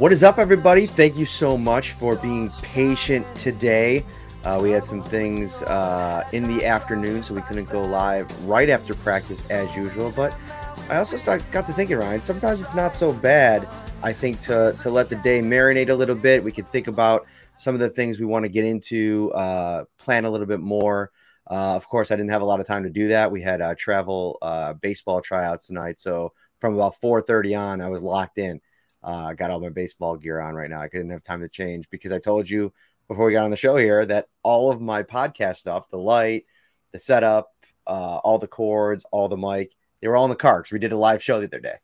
What is up, everybody? Thank you so much for being patient today. Uh, we had some things uh, in the afternoon, so we couldn't go live right after practice as usual. But I also start, got to thinking, Ryan, sometimes it's not so bad, I think, to, to let the day marinate a little bit. We can think about some of the things we want to get into, uh, plan a little bit more. Uh, of course, I didn't have a lot of time to do that. We had uh, travel uh, baseball tryouts tonight, so from about 4:30 on, I was locked in. Uh, I got all my baseball gear on right now. I couldn't have time to change because I told you before we got on the show here that all of my podcast stuff, the light, the setup, uh, all the cords, all the mic, they were all in the car because we did a live show the other day.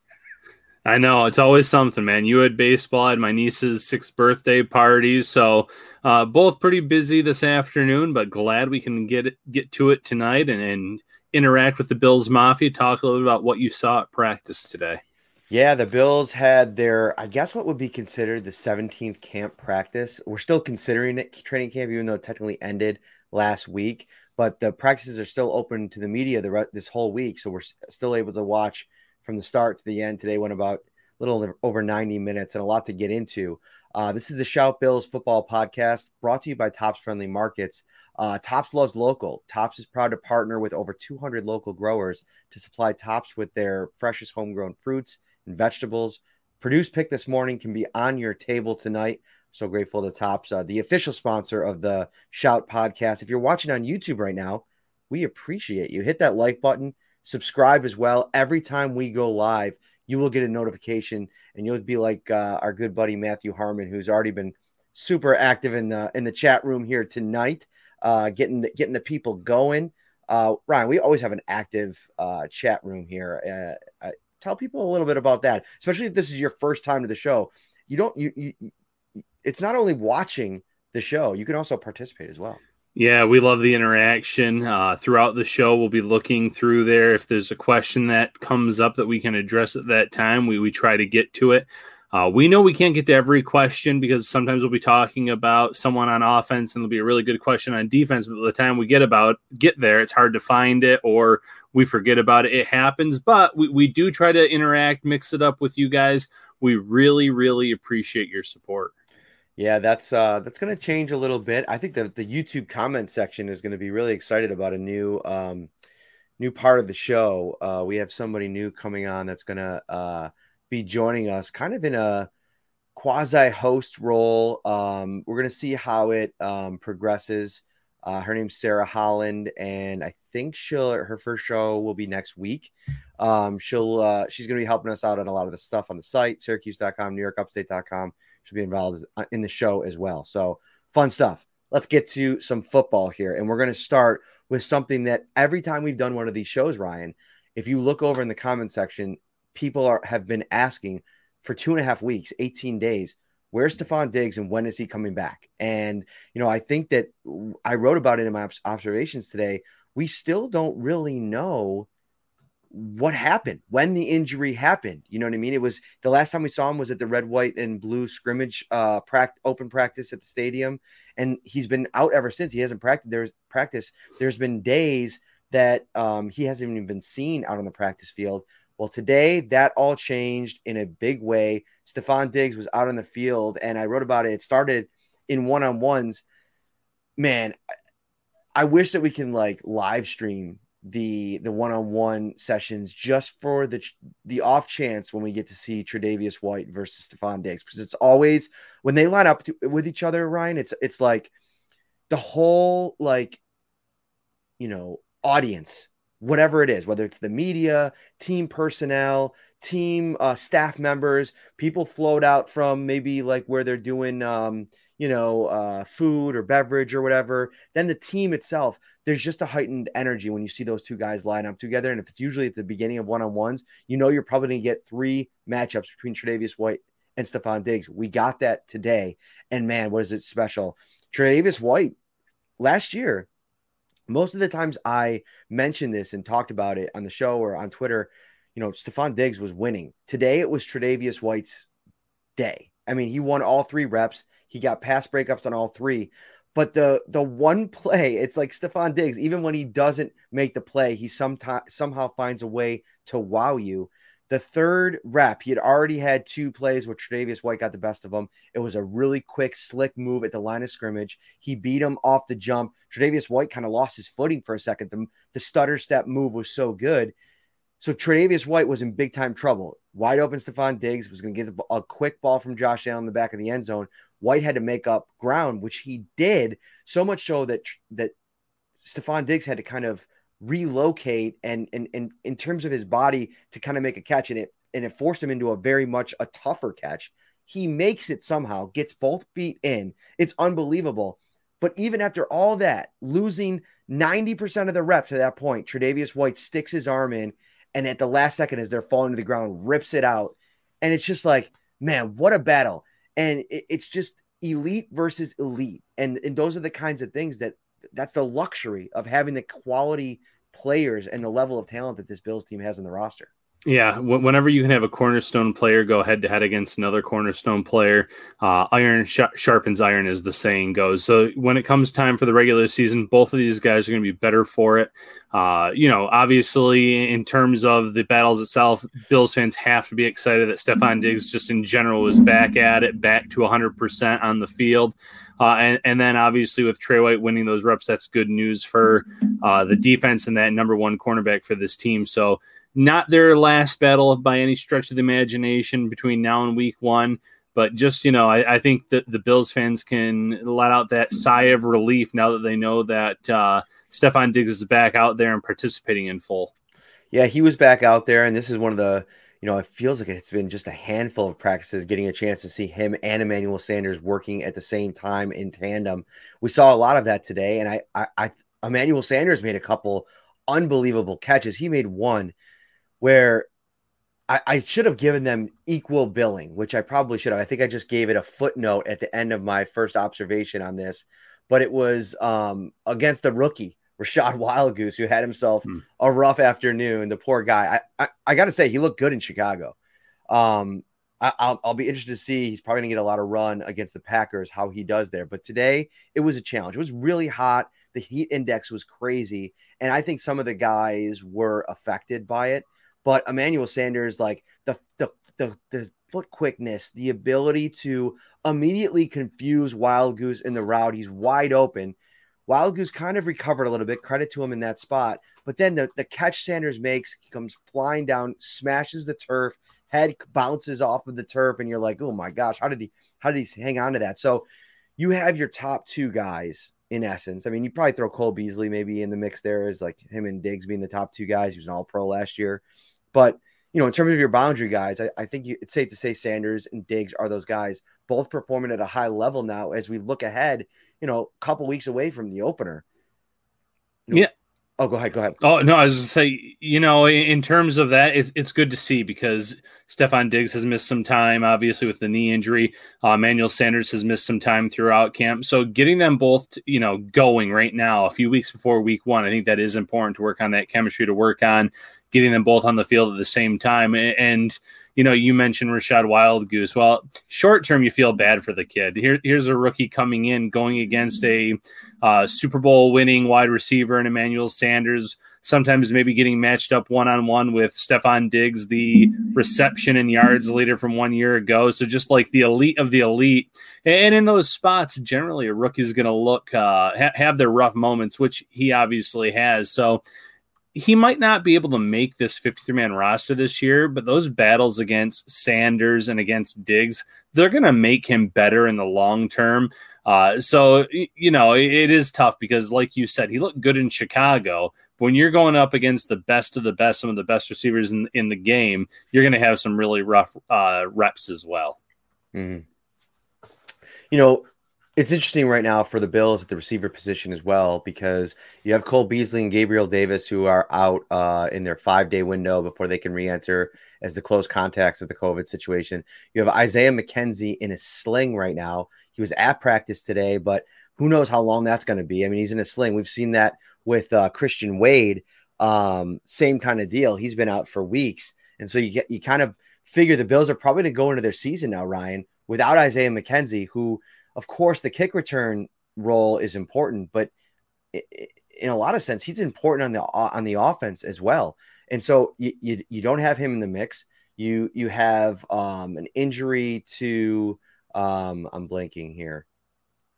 I know it's always something, man. You had baseball at my niece's sixth birthday party, so uh, both pretty busy this afternoon. But glad we can get it, get to it tonight and, and interact with the Bills Mafia. Talk a little bit about what you saw at practice today. Yeah, the Bills had their, I guess, what would be considered the 17th camp practice. We're still considering it training camp, even though it technically ended last week. But the practices are still open to the media the re- this whole week, so we're still able to watch from the start to the end. Today went about a little over 90 minutes and a lot to get into. Uh, this is the Shout Bills football podcast brought to you by Tops Friendly Markets. Uh, Tops loves local. Tops is proud to partner with over 200 local growers to supply Tops with their freshest homegrown fruits and vegetables. Produce pick this morning can be on your table tonight. So grateful to Tops, uh, the official sponsor of the Shout podcast. If you're watching on YouTube right now, we appreciate you. Hit that like button, subscribe as well. Every time we go live, you will get a notification, and you'll be like uh, our good buddy Matthew Harmon, who's already been super active in the in the chat room here tonight, uh, getting getting the people going. Uh, Ryan, we always have an active uh, chat room here. Uh, tell people a little bit about that, especially if this is your first time to the show. You don't you, you it's not only watching the show, you can also participate as well. Yeah, we love the interaction. Uh, throughout the show, we'll be looking through there. If there's a question that comes up that we can address at that time, we, we try to get to it. Uh, we know we can't get to every question because sometimes we'll be talking about someone on offense and it'll be a really good question on defense. But by the time we get about get there, it's hard to find it or we forget about it. It happens, but we, we do try to interact, mix it up with you guys. We really, really appreciate your support. Yeah, that's uh that's going to change a little bit. I think that the YouTube comment section is going to be really excited about a new um new part of the show. Uh we have somebody new coming on that's going to uh be joining us kind of in a quasi host role. Um we're going to see how it um progresses. Uh, her name's Sarah Holland, and I think she'll her first show will be next week. Um, she'll uh, she's going to be helping us out on a lot of the stuff on the site, Syracuse.com, NewYorkUpstate.com. She'll be involved uh, in the show as well. So fun stuff. Let's get to some football here, and we're going to start with something that every time we've done one of these shows, Ryan, if you look over in the comment section, people are have been asking for two and a half weeks, 18 days where's Stefon Diggs and when is he coming back? And, you know, I think that I wrote about it in my observations today. We still don't really know what happened when the injury happened. You know what I mean? It was the last time we saw him was at the red, white, and blue scrimmage uh pract- open practice at the stadium. And he's been out ever since. He hasn't practiced there's practice. There's been days that um he hasn't even been seen out on the practice field. Well, today that all changed in a big way. Stefon Diggs was out on the field, and I wrote about it. It started in one on ones. Man, I wish that we can like live stream the the one on one sessions just for the the off chance when we get to see Tre'Davious White versus Stefon Diggs because it's always when they line up to, with each other, Ryan. It's it's like the whole like you know audience whatever it is, whether it's the media, team personnel, team uh, staff members, people float out from maybe like where they're doing, um, you know, uh, food or beverage or whatever, then the team itself, there's just a heightened energy when you see those two guys line up together. And if it's usually at the beginning of one on ones, you know, you're probably going to get three matchups between Tre'Davious White and Stefon Diggs. We got that today. And man, what is it special? Tre'Davious White last year, most of the times I mentioned this and talked about it on the show or on Twitter, you know, Stefon Diggs was winning. Today it was Tre'Davious White's day. I mean, he won all three reps. He got pass breakups on all three. But the the one play, it's like Stefon Diggs, even when he doesn't make the play, he sometimes somehow finds a way to wow you. The third rep, he had already had two plays where Tre'Davious White got the best of him. It was a really quick, slick move at the line of scrimmage. He beat him off the jump. Tre'Davious White kind of lost his footing for a second. The, the stutter step move was so good. So Tre'Davious White was in big time trouble. Wide open Stefon Diggs was going to get a quick ball from Josh Allen in the back of the end zone. White had to make up ground, which he did so much so that that Stefon Diggs had to kind of relocate and and, and in terms of his body to kind of make a catch and it and it forced him into a very much a tougher catch. He makes it somehow, gets both feet in. It's unbelievable. But even after all that, losing 90% of the reps at that point, Tre'Davious White sticks his arm in and at the last second as they're falling to the ground, rips it out. And it's just like, man, what a battle. And it, it's just elite versus elite. And, and those are the kinds of things that that's the luxury of having the quality players and the level of talent that this Bills team has in the roster. Yeah, whenever you can have a cornerstone player go head to head against another cornerstone player, uh, iron sh- sharpens iron, as the saying goes. So when it comes time for the regular season, both of these guys are going to be better for it. Uh, you know, obviously, in terms of the battles itself, Bills fans have to be excited that Stefon Diggs, just in general, is back at it, back to 100% on the field. Uh, and, and then obviously with Tre White winning those reps, that's good news for uh, the defense and that number one cornerback for this team. So not their last battle by any stretch of the imagination between now and week one. But just, you know, I, I think that the Bills fans can let out that sigh of relief now that they know that uh, Stefon Diggs is back out there and participating in full. Yeah, he was back out there. And this is one of the, you know, it feels like it's been just a handful of practices getting a chance to see him and Emmanuel Sanders working at the same time in tandem. We saw a lot of that today. And I, I, I Emmanuel Sanders made a couple unbelievable catches. He made one where I, I, should have given them equal billing, which I probably should have. I think I just gave it a footnote at the end of my first observation on this, but it was um, against the rookie Rachad Wildgoose, who had himself hmm. a rough afternoon. The poor guy. I I, I got to say, he looked good in Chicago. Um, I, will I'll be interested to see. He's probably going to get a lot of run against the Packers, how he does there. But today, it was a challenge. It was really hot. The heat index was crazy, and I think some of the guys were affected by it. But Emmanuel Sanders, like the the the, the foot quickness, the ability to immediately confuse Wildgoose in the route. He's wide open. Wildgoose kind of recovered a little bit. Credit to him in that spot. But then the, the catch Sanders makes, he comes flying down, smashes the turf, head bounces off of the turf, and you're like, oh my gosh, how did he how did he hang on to that? So you have your top two guys in essence. I mean, you probably throw Cole Beasley maybe in the mix there as like him and Diggs being the top two guys. He was an all pro last year. But you know, in terms of your boundary guys, I, I think you, it's safe to say Sanders and Diggs are those guys, both performing at a high level now as we look ahead. You know, a couple weeks away from the opener. You know, yeah. Oh, go ahead. Go ahead. Oh no, I was gonna say, you know, in terms of that, it, it's good to see because Stefon Diggs has missed some time, obviously with the knee injury. Uh, Manuel Sanders has missed some time throughout camp. So getting them both, you know, going right now, a few weeks before week one, I think that is important to work on that chemistry, to work on getting them both on the field at the same time. And you know, you mentioned Rachad Wildgoose. Well, short term, you feel bad for the kid. Here, here's a rookie coming in, going against a uh, Super Bowl winning wide receiver and Emmanuel Sanders. Sometimes maybe getting matched up one on one with Stefon Diggs, the reception and yards leader from one year ago. So just like the elite of the elite. And in those spots, generally a rookie is going to look uh, ha- have their rough moments, which he obviously has. So he might not be able to make this 53 man roster this year, but those battles against Sanders and against Diggs, they're going to make him better in the long term. Uh, so, you know, it, is tough because, like you said, he looked good in Chicago. But When you're going up against the best of the best, some of the best receivers in, in the game, you're going to have some really rough uh, reps as well. Mm-hmm. You know, It's interesting right now for the Bills at the receiver position as well because you have Cole Beasley and Gabriel Davis who are out uh, in their five day window before they can re enter as the close contacts of the COVID situation. You have Isaiah McKenzie in a sling right now. He was at practice today, but who knows how long that's going to be? I mean, he's in a sling. We've seen that with uh, Christian Wade. Um, same kind of deal. He's been out for weeks, and so you get you kind of figure the Bills are probably going to go into their season now, Ryan, without Isaiah McKenzie, who, of course, the kick return role is important, but in a lot of sense, he's important on the on the offense as well. And so you, you, you don't have him in the mix. You you have um, an injury to um, I'm blanking here.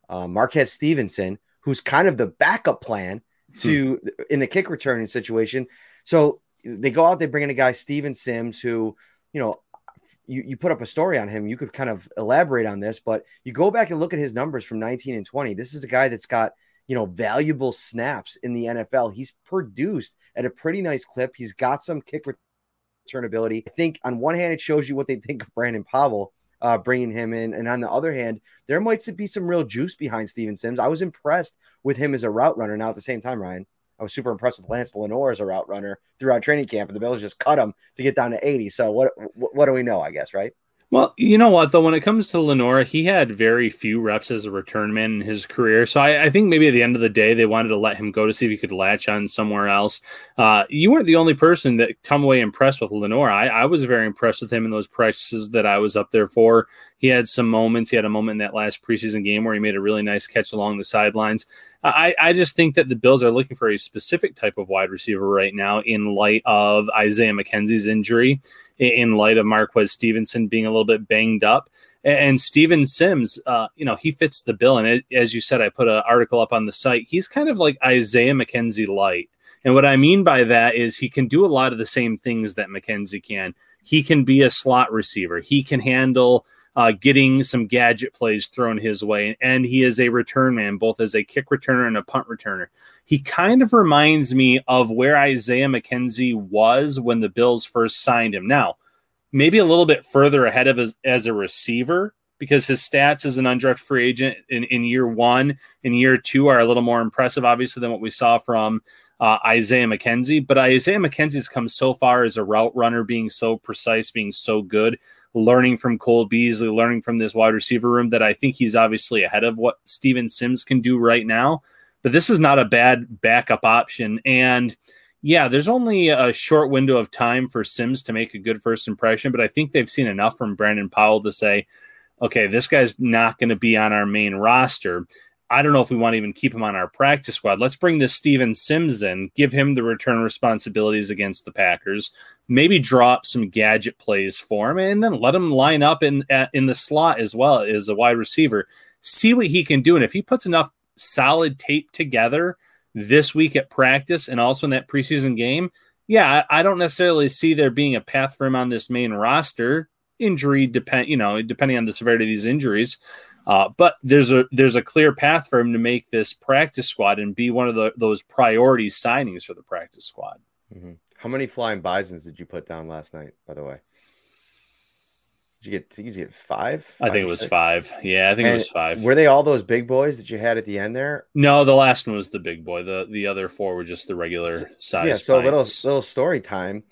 Uh, Marquez Stevenson, who's kind of the backup plan to hmm. in the kick returning situation. So they go out, they bring in a guy, Steven Sims, who, you know, you, you put up a story on him. You could kind of elaborate on this, but you go back and look at his numbers from 19 and 20. This is a guy that's got, you know, valuable snaps in the NFL. He's produced at a pretty nice clip. He's got some kick return ability. I think on one hand, it shows you what they think of Brandon Powell uh, bringing him in. And on the other hand, there might be some real juice behind Steven Sims. I was impressed with him as a route runner. Now, at the same time, Ryan, I was super impressed with Lance Lenoir as a route runner throughout training camp, and the Bills just cut him to get down to 80. So, what, what do we know, I guess, right? Well, you know what though, when it comes to Lenoir, he had very few reps as a return man in his career. So I, I, think maybe at the end of the day, they wanted to let him go to see if he could latch on somewhere else. Uh, you weren't the only person that come away impressed with Lenoir. I, I, was very impressed with him in those practices that I was up there for. He had some moments. He had a moment in that last preseason game where he made a really nice catch along the sidelines. I, I just think that the Bills are looking for a specific type of wide receiver right now in light of Isaiah McKenzie's injury, in light of Marquez Stevenson being a little bit banged up. And Steven Sims, uh, you know, he fits the bill. And as you said, I put an article up on the site. He's kind of like Isaiah McKenzie light. And what I mean by that is he can do a lot of the same things that McKenzie can. He can be a slot receiver. He can handle uh, getting some gadget plays thrown his way. And he is a return man, both as a kick returner and a punt returner. He kind of reminds me of where Isaiah McKenzie was when the Bills first signed him. Now, maybe a little bit further ahead of his, as a receiver because his stats as an undrafted free agent in, in year one and year two are a little more impressive, obviously, than what we saw from uh, Isaiah McKenzie. But Isaiah McKenzie's come so far as a route runner, being so precise, being so good learning from Cole Beasley, learning from this wide receiver room that I think he's obviously ahead of what Steven Sims can do right now. But this is not a bad backup option. And yeah, there's only a short window of time for Sims to make a good first impression, but I think they've seen enough from Brandon Powell to say, okay, this guy's not going to be on our main roster. I don't know if we want to even keep him on our practice squad. Let's bring this Steven Sims in, give him the return responsibilities against the Packers, maybe drop some gadget plays for him, and then let him line up in uh, in the slot as well as a wide receiver. See what he can do, and if he puts enough solid tape together this week at practice and also in that preseason game, yeah, I, I don't necessarily see there being a path for him on this main roster. Injury depend, you know, depending on the severity of these injuries. Uh, but there's a there's a clear path for him to make this practice squad and be one of the, those priority signings for the practice squad. Mm-hmm. How many flying bisons did you put down last night? By the way, did you get did you get five? five I think it was six? five. Yeah, I think and it was five. Were they all those big boys that you had at the end there? No, the last one was the big boy. The the other four were just the regular size. Yeah, so little little story time.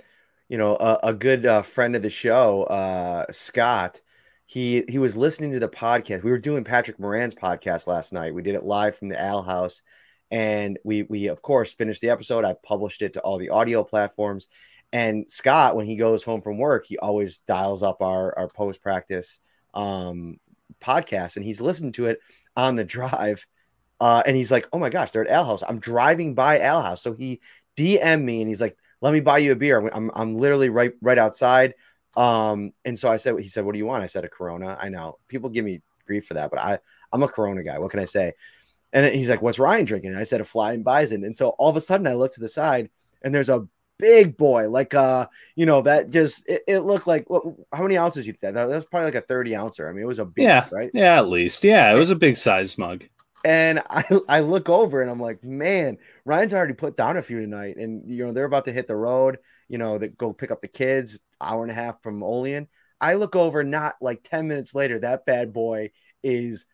You know, a, a good uh, friend of the show, uh, Scott he he was listening to the podcast. We were doing Patrick Moran's podcast last night. We did it live from the Al House, and we we of course finished the episode. I published it to all the audio platforms. And Scott, when he goes home from work, he always dials up our our post practice um, podcast, and he's listening to it on the drive. Uh, and he's like, "Oh my gosh, they're at Al House. I'm driving by Al House." So he DM me, and he's like, "Let me buy you a beer. I'm I'm literally right right outside." Um, and so I said, he said, what do you want? I said a Corona. I know people give me grief for that, but I, I'm a Corona guy. What can I say? And he's like, what's Ryan drinking? And I said a flying bison. And so all of a sudden I look to the side and there's a big boy, like, uh, you know, that just, it, it looked like, what, how many ounces you think that? That was probably like a 30 ouncer. I mean, it was a big, yeah, right? Yeah, at least. Yeah. It was a big size mug. And I, I look over and I'm like, man, Ryan's already put down a few tonight. And, you know, they're about to hit the road, you know, that go pick up the kids hour and a half from Olean. I look over, not like 10 minutes later, that bad boy is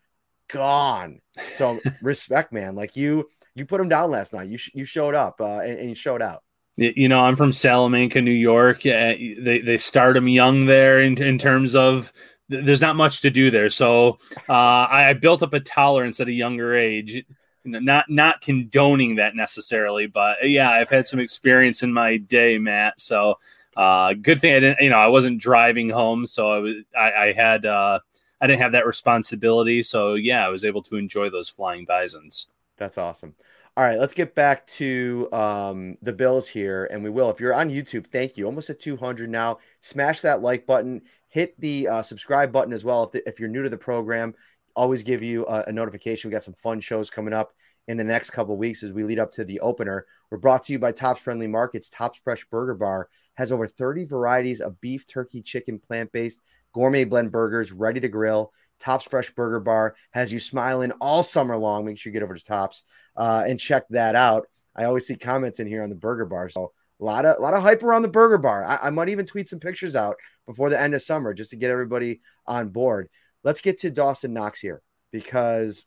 gone. So respect, man. Like you, you put him down last night. You sh- you showed up uh, and, and you showed out. You know, I'm from Salamanca, New York. Uh, they they start him young there in, in terms of there's not much to do there. So uh, I built up a tolerance at a younger age. Not not condoning that necessarily, but yeah, I've had some experience in my day, Matt. So uh, good thing I didn't, you know, I wasn't driving home, so I was I, I had uh, I didn't have that responsibility. So yeah, I was able to enjoy those flying bisons. That's awesome. All right, let's get back to um, the Bills here, and we will. If you're on YouTube, thank you. Almost at 200 now. Smash that like button. Hit the uh, subscribe button as well. If, the, if you're new to the program, always give you a, a, notification. We got some fun shows coming up in the next couple weeks as we lead up to the opener. We're brought to you by Tops Friendly Markets. Tops Fresh Burger Bar has over 30 varieties of beef, turkey, chicken, plant based, gourmet blend burgers ready to grill. Tops Fresh Burger Bar has you smiling all summer long. Make sure you get over to Tops uh, and check that out. I always see comments in here on the Burger Bar, so a lot of a lot of hype around the Burger Bar. I, I might even tweet some pictures out before the end of summer just to get everybody on board. Let's get to Dawson Knox here because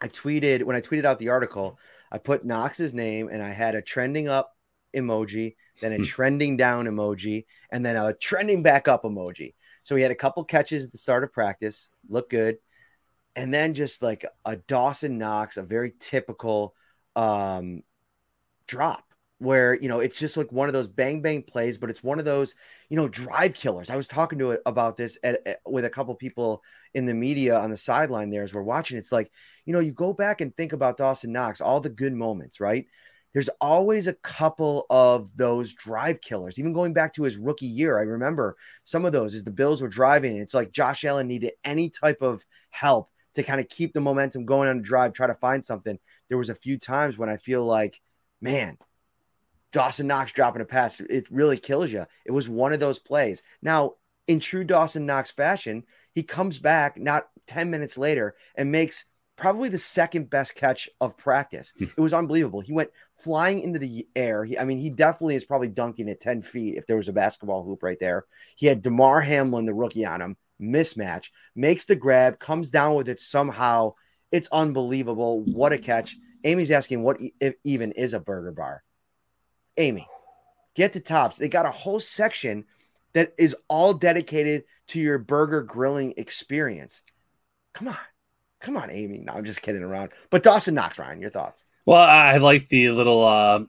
I tweeted when I tweeted out the article, I put Knox's name and I had a trending up emoji, then a hmm. trending down emoji, and then a trending back up emoji. So he had a couple catches at the start of practice, look good. And then just like a Dawson Knox, a very typical um, drop where you know it's just like one of those bang bang plays, but it's one of those you know drive killers. I was talking to it about this at, at, with a couple people in the media on the sideline there as we're watching. It's like you know you go back and think about Dawson Knox, all the good moments, right? There's always a couple of those drive killers. Even going back to his rookie year, I remember some of those as the Bills were driving. It's like Josh Allen needed any type of help to kind of keep the momentum going on the drive, try to find something. There was a few times when I feel like, man, Dawson Knox dropping a pass, it really kills you. It was one of those plays. Now, in true Dawson Knox fashion, he comes back not 10 minutes later and makes probably the second best catch of practice. Hmm. It was unbelievable. He went flying into the air. He, I mean, he definitely is probably dunking at 10 feet if there was a basketball hoop right there. He had Damar Hamlin, the rookie, on him, mismatch, makes the grab, comes down with it somehow. It's unbelievable. What a catch. Amy's asking what e- even is a burger bar. Amy, get to tops. They got a whole section that is all dedicated to your burger grilling experience. Come on. Come on, Amy. No, I'm just kidding around. But Dawson Knox, Ryan, your thoughts? Well, I like the little uh,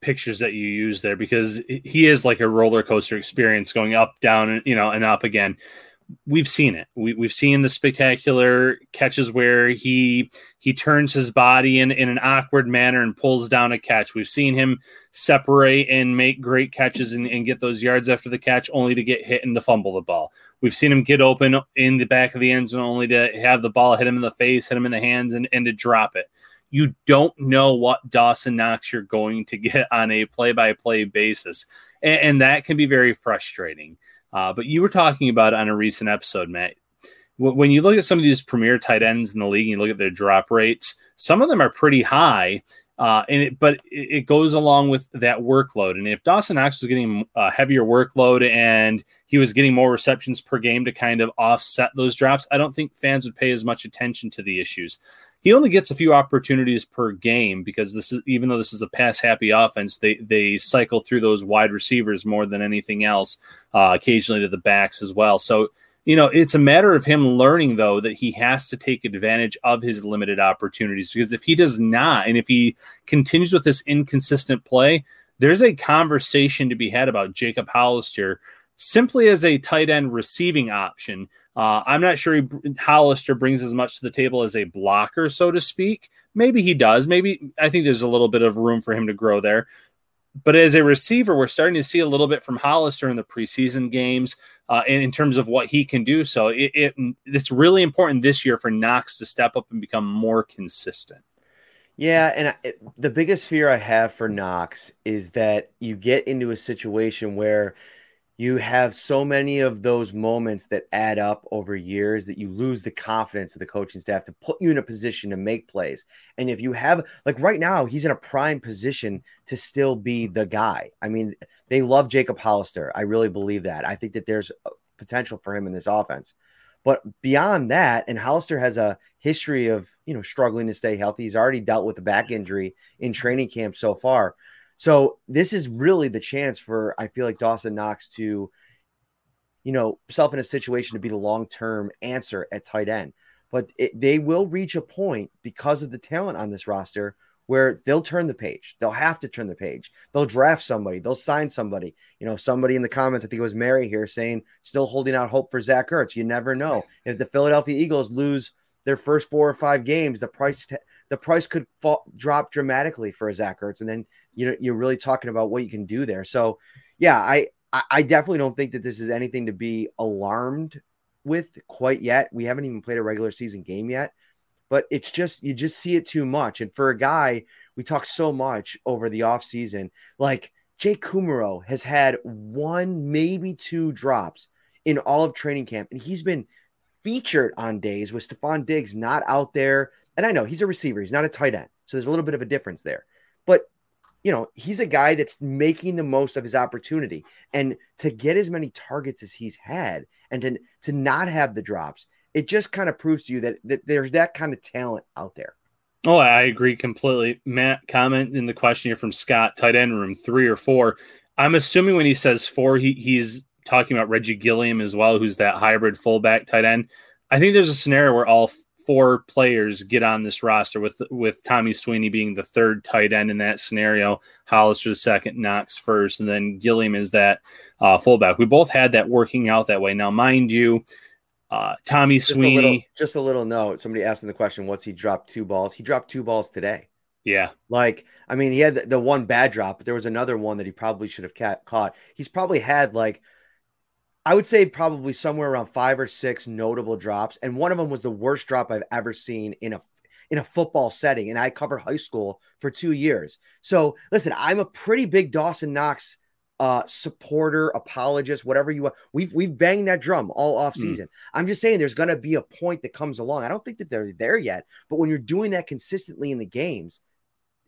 pictures that you use there because he is like a roller coaster experience going up, down, you know, and up again we've seen it. We, we've seen the spectacular catches where he he turns his body in in an awkward manner and pulls down a catch. We've seen him separate and make great catches and, and get those yards after the catch, only to get hit and to fumble the ball. We've seen him get open in the back of the end zone, only to have the ball hit him in the face, hit him in the hands, and, and to drop it. You don't know what Dawson Knox you're going to get on a play by play basis. And, and that can be very frustrating. Uh, but you were talking about on a recent episode, Matt. When you look at some of these premier tight ends in the league, and you look at their drop rates. Some of them are pretty high, uh, and it, but it goes along with that workload. And if Dawson Knox was getting a heavier workload and he was getting more receptions per game to kind of offset those drops, I don't think fans would pay as much attention to the issues he only gets a few opportunities per game because this is even though this is a pass happy offense, they they cycle through those wide receivers more than anything else, uh, occasionally to the backs as well. So you know it's a matter of him learning though that he has to take advantage of his limited opportunities because if he does not, and if he continues with this inconsistent play, there's a conversation to be had about Jacob Hollister simply as a tight end receiving option uh, I'm not sure he, Hollister brings as much to the table as a blocker, so to speak. Maybe he does. Maybe I think there's a little bit of room for him to grow there. But as a receiver, we're starting to see a little bit from Hollister in the preseason games uh, in, in, terms of what he can do. So it, it, it's really important this year for Knox to step up and become more consistent. Yeah, and I, the biggest fear I have for Knox is that you get into a situation where – you have so many of those moments that add up over years that you lose the confidence of the coaching staff to put you in a position to make plays. And if you have, like right now, he's in a prime position to still be the guy. I mean, they love Jacob Hollister. I really believe that. I think that there's uh, potential for him in this offense. But beyond that, and Hollister has a history of you know struggling to stay healthy. He's already dealt with a back injury in training camp so far. So this is really the chance for I feel like Dawson Knox to, you know, self in a situation to be the long term answer at tight end. But it, they will reach a point because of the talent on this roster where they'll turn the page. They'll have to turn the page. They'll draft somebody. They'll sign somebody. You know, somebody in the comments, I think it was Mary here, saying still holding out hope for Zach Ertz. You never know if the Philadelphia Eagles lose their first four or five games, the price t- the price could fall, drop dramatically for a Zach Ertz, and then you know you're really talking about what you can do there. So, yeah, I I definitely don't think that this is anything to be alarmed with quite yet. We haven't even played a regular season game yet but it's just you just see it too much. And for a guy, we talk so much over the offseason, like Jake Kumerow has had one, maybe two drops in all of training camp, and he's been featured on days with Stefon Diggs not out there. And I know he's a receiver, he's not a tight end. So there's a little bit of a difference there. But you know, he's a guy that's making the most of his opportunity. And to get as many targets as he's had and to, to not have the drops it just kind of proves to you that, that there's that kind of talent out there. Oh, I agree completely. Matt, comment in the question here from Scott, tight end room three or four. I'm assuming when he says four, he, he's talking about Reggie Gilliam as well, who's that hybrid fullback tight end. I think there's a scenario where all four players get on this roster with with Tommy Sweeney being the third tight end in that scenario, Hollister the second, Knox first, and then Gilliam is that uh, fullback. We both had that working out that way. Now, mind you, uh, Tommy just Sweeney. A little, just a little note. Somebody asking the question, what's he dropped two balls? He dropped two balls today. Yeah. Like, I mean, he had the, the one bad drop, but there was another one that he probably should have ca- caught. He's probably had like, I would say probably somewhere around five or six notable drops. And one of them was the worst drop I've ever seen in a in a football setting. And I covered high school for two years. So listen, I'm a pretty big Dawson Knox uh, supporter, apologist, whatever you want. We've we've banged that drum all off hmm. season. Mm. I'm just saying there's gonna be a point that comes along. I don't think that they're there yet, but when you're doing that consistently in the games,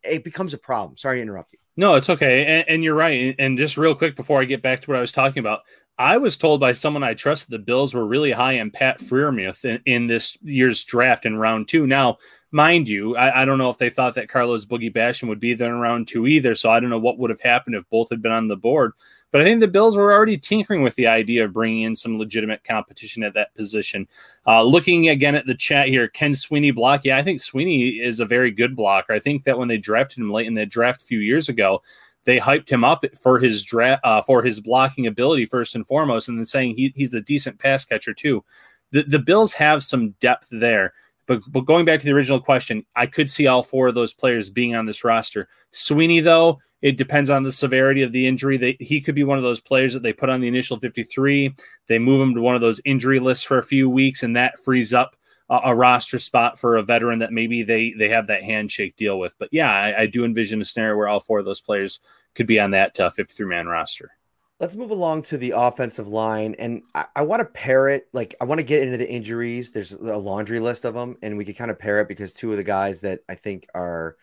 it becomes a problem. Sorry to interrupt you. No, it's okay. And, and, you're right. And just real quick before I get back to what I was talking about, I was told by someone I trust that the Bills were really high on Pat Freiermuth in, in this year's draft in round two. Now, mind you, I, I, don't know if they thought that Carlos Boogie Basham would be there in round two either. So I don't know what would have happened if both had been on the board. But I think the Bills were already tinkering with the idea of bringing in some legitimate competition at that position. Uh, looking again at the chat here, Ken Sweeney block? Yeah, I think Sweeney is a very good blocker. I think that when they drafted him late in the draft a few years ago, they hyped him up for his uh, for his blocking ability first and foremost, and then saying he, he's a decent pass catcher too. The the Bills have some depth there. But, but going back to the original question, I could see all four of those players being on this roster. Sweeney, though, it depends on the severity of the injury. They, he could be one of those players that they put on the initial 53. They move him to one of those injury lists for a few weeks, and that frees up a, a roster spot for a veteran that maybe they they have that handshake deal with. But yeah, I, I do envision a scenario where all four of those players could be on that uh, 53 man roster. Let's move along to the offensive line. And I, I want to pair it. Like, I want to get into the injuries. There's a laundry list of them, and we could kind of pair it because two of the guys that I think are,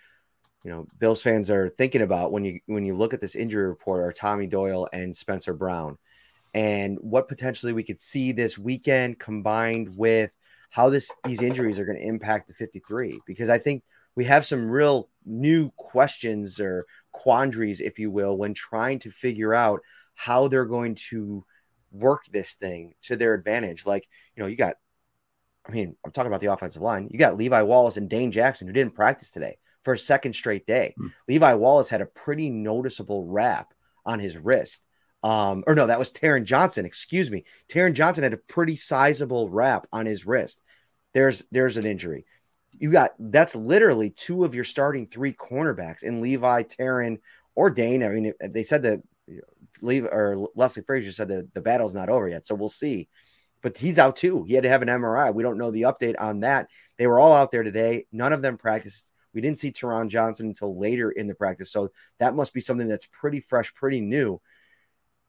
you know, Bills fans are thinking about when you when you look at this injury report are Tommy Doyle and Spencer Brown, and what potentially we could see this weekend combined with how this these injuries are going to impact the 53. Because I think we have some real new questions or quandaries, if you will, when trying to figure out how they're going to work this thing to their advantage. Like, you know, you got, I mean, I'm talking about the offensive line. You got Levi Wallace and Dane Jackson who didn't practice today for a second straight day. Hmm. Levi Wallace had a pretty noticeable wrap on his wrist. Um, or no, that was Taron Johnson. Excuse me. Taron Johnson had a pretty sizable wrap on his wrist. There's there's an injury. You got that's literally two of your starting three cornerbacks in Levi, Taron, or Dane. I mean, they said that leave or Leslie Frazier said that the battle's not over yet, so we'll see. But he's out too. He had to have an MRI. We don't know the update on that. They were all out there today. None of them practiced. We didn't see Taron Johnson until later in the practice, so that must be something that's pretty fresh, pretty new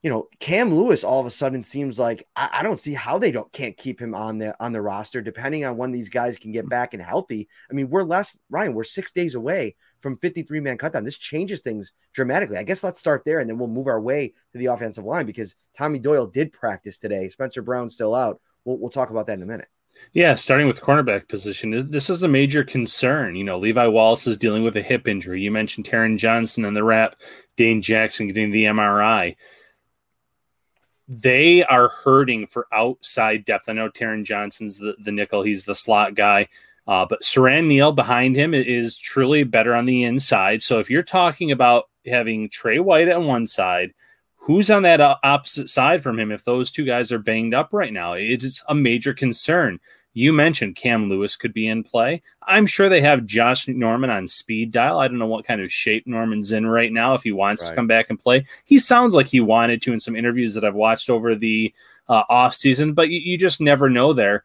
you know, Cam Lewis all of a sudden seems like I, I, don't see how they don't can't keep him on the on the roster, depending on when these guys can get mm. back and healthy. I mean, we're less Ryan, we're six days away from 53 man cutdown. This changes things dramatically. I guess let's start there and then we'll move our way to the offensive line because Tommy Doyle did practice today. Spencer Brown still out. we'll, we'll talk about that in a minute. Yeah, starting with cornerback position, this is a major concern. You know, Levi Wallace is dealing with a hip injury. You mentioned Taron Johnson and the wrap, Dane Jackson getting the MRI. They are hurting for outside depth. I know Taron Johnson's the, the nickel, he's the slot guy. Uh, but Siran Neal behind him is truly better on the inside. So if you're talking about having Tre White on one side, who's on that opposite side from him if those two guys are banged up right now? It's a major concern. You mentioned Cam Lewis could be in play. I'm sure they have Josh Norman on speed dial. I don't know what kind of shape Norman's in right now if he wants right. to come back and play. He sounds like he wanted to in some interviews that I've watched over the uh, off season, but you, you just never know there.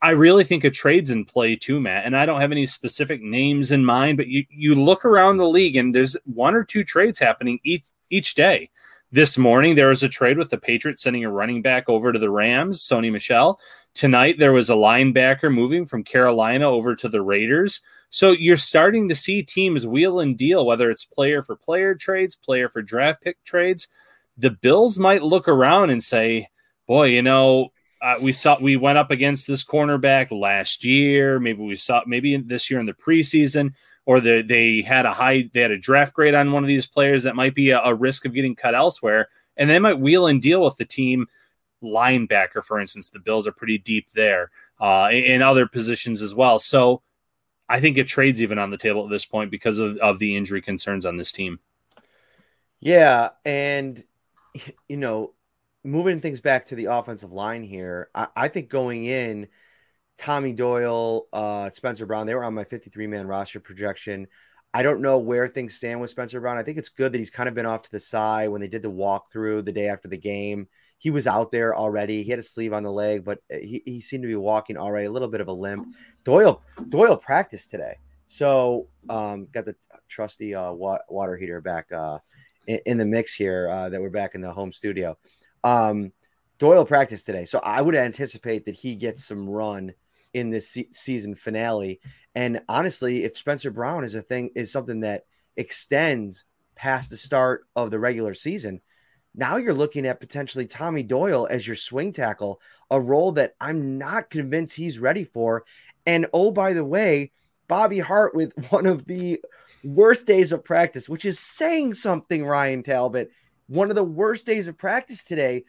I really think a trade's in play too, Matt. And I don't have any specific names in mind, but you, you look around the league and there's one or two trades happening each each day. This morning there was a trade with the Patriots sending a running back over to the Rams, Sony Michel. Tonight there was a linebacker moving from Carolina over to the Raiders. So you're starting to see teams wheel and deal, whether it's player for player trades, player for draft pick trades. The Bills might look around and say, boy, you know, uh, we saw we went up against this cornerback last year. Maybe we saw maybe this year in the preseason, or the, they had a high they had a draft grade on one of these players that might be a, a risk of getting cut elsewhere, and they might wheel and deal with the team linebacker, for instance. The Bills are pretty deep there, uh, in other positions as well. So I think it trades even on the table at this point because of, of the injury concerns on this team. Yeah, and you know moving things back to the offensive line here, I, I think going in, Tommy Doyle, uh, Spencer Brown, they were on my 53 man roster projection. I don't know where things stand with Spencer Brown. I think it's good that he's kind of been off to the side when they did the walkthrough the day after the game. He was out there already. He had a sleeve on the leg, but he, he seemed to be walking already, a little bit of a limp. Doyle Doyle practiced today, so um, got the trusty uh, water heater back uh, in, in, the mix here. Uh, that we're back in the home studio. Um, Doyle practiced today, so I would anticipate that he gets some run in this se- season finale. And honestly, if Spencer Brown is a thing, is something that extends past the start of the regular season, now you're looking at potentially Tommy Doyle as your swing tackle, a role that I'm not convinced he's ready for. And oh, by the way, Bobby Hart with one of the worst days of practice, which is saying something, Ryan Talbot one of the worst days of practice today,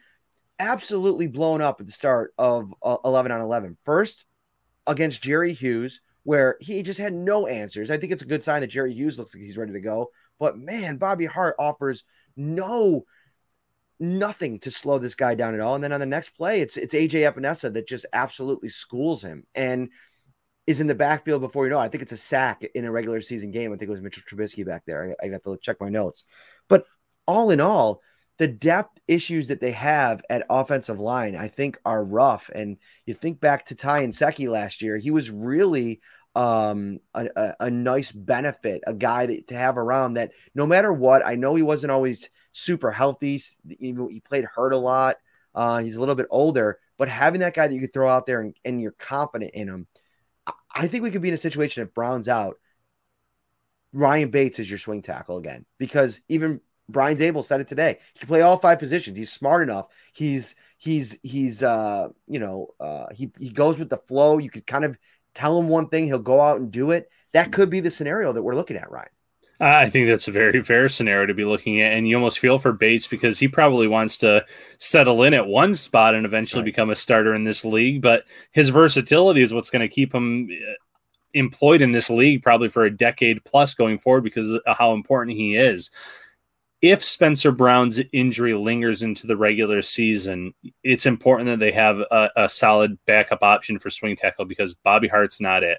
absolutely blown up at the start of uh, 11 on 11. First, against Jerry Hughes, where he just had no answers. I think it's a good sign that Jerry Hughes looks like he's ready to go. But man, Bobby Hart offers no nothing to slow this guy down at all. And then on the next play, it's it's AJ Epenesa that just absolutely schools him and is in the backfield before you know. It. I think it's a sack in a regular season game. I think it was Mitchell Trubisky back there. I, I have to check my notes. But all in all, the depth issues that they have at offensive line, I think, are rough. And you think back to Ty Nsekhe last year, he was really um, a, a, a, nice benefit, a guy that, to have around that no matter what, I know he wasn't always super healthy. He played hurt a lot. Uh, he's a little bit older, but having that guy that you could throw out there and, and you're confident in him, I think we could be in a situation if Brown's out. Ryan Bates is your swing tackle again because even Brian Daboll said it today. He can play all five positions. He's smart enough. He's he's he's uh you know uh he he goes with the flow. You could kind of tell him one thing, he'll go out and do it. That could be the scenario that we're looking at, Ryan. I think that's a very fair scenario to be looking at, and you almost feel for Bates because he probably wants to settle in at one spot and eventually right. become a starter in this league. But his versatility is what's going to keep him uh, employed in this league probably for a decade plus going forward because of how important he is if Spencer Brown's injury lingers into the regular season, it's important that they have a, a, solid backup option for swing tackle because Bobby Hart's not it.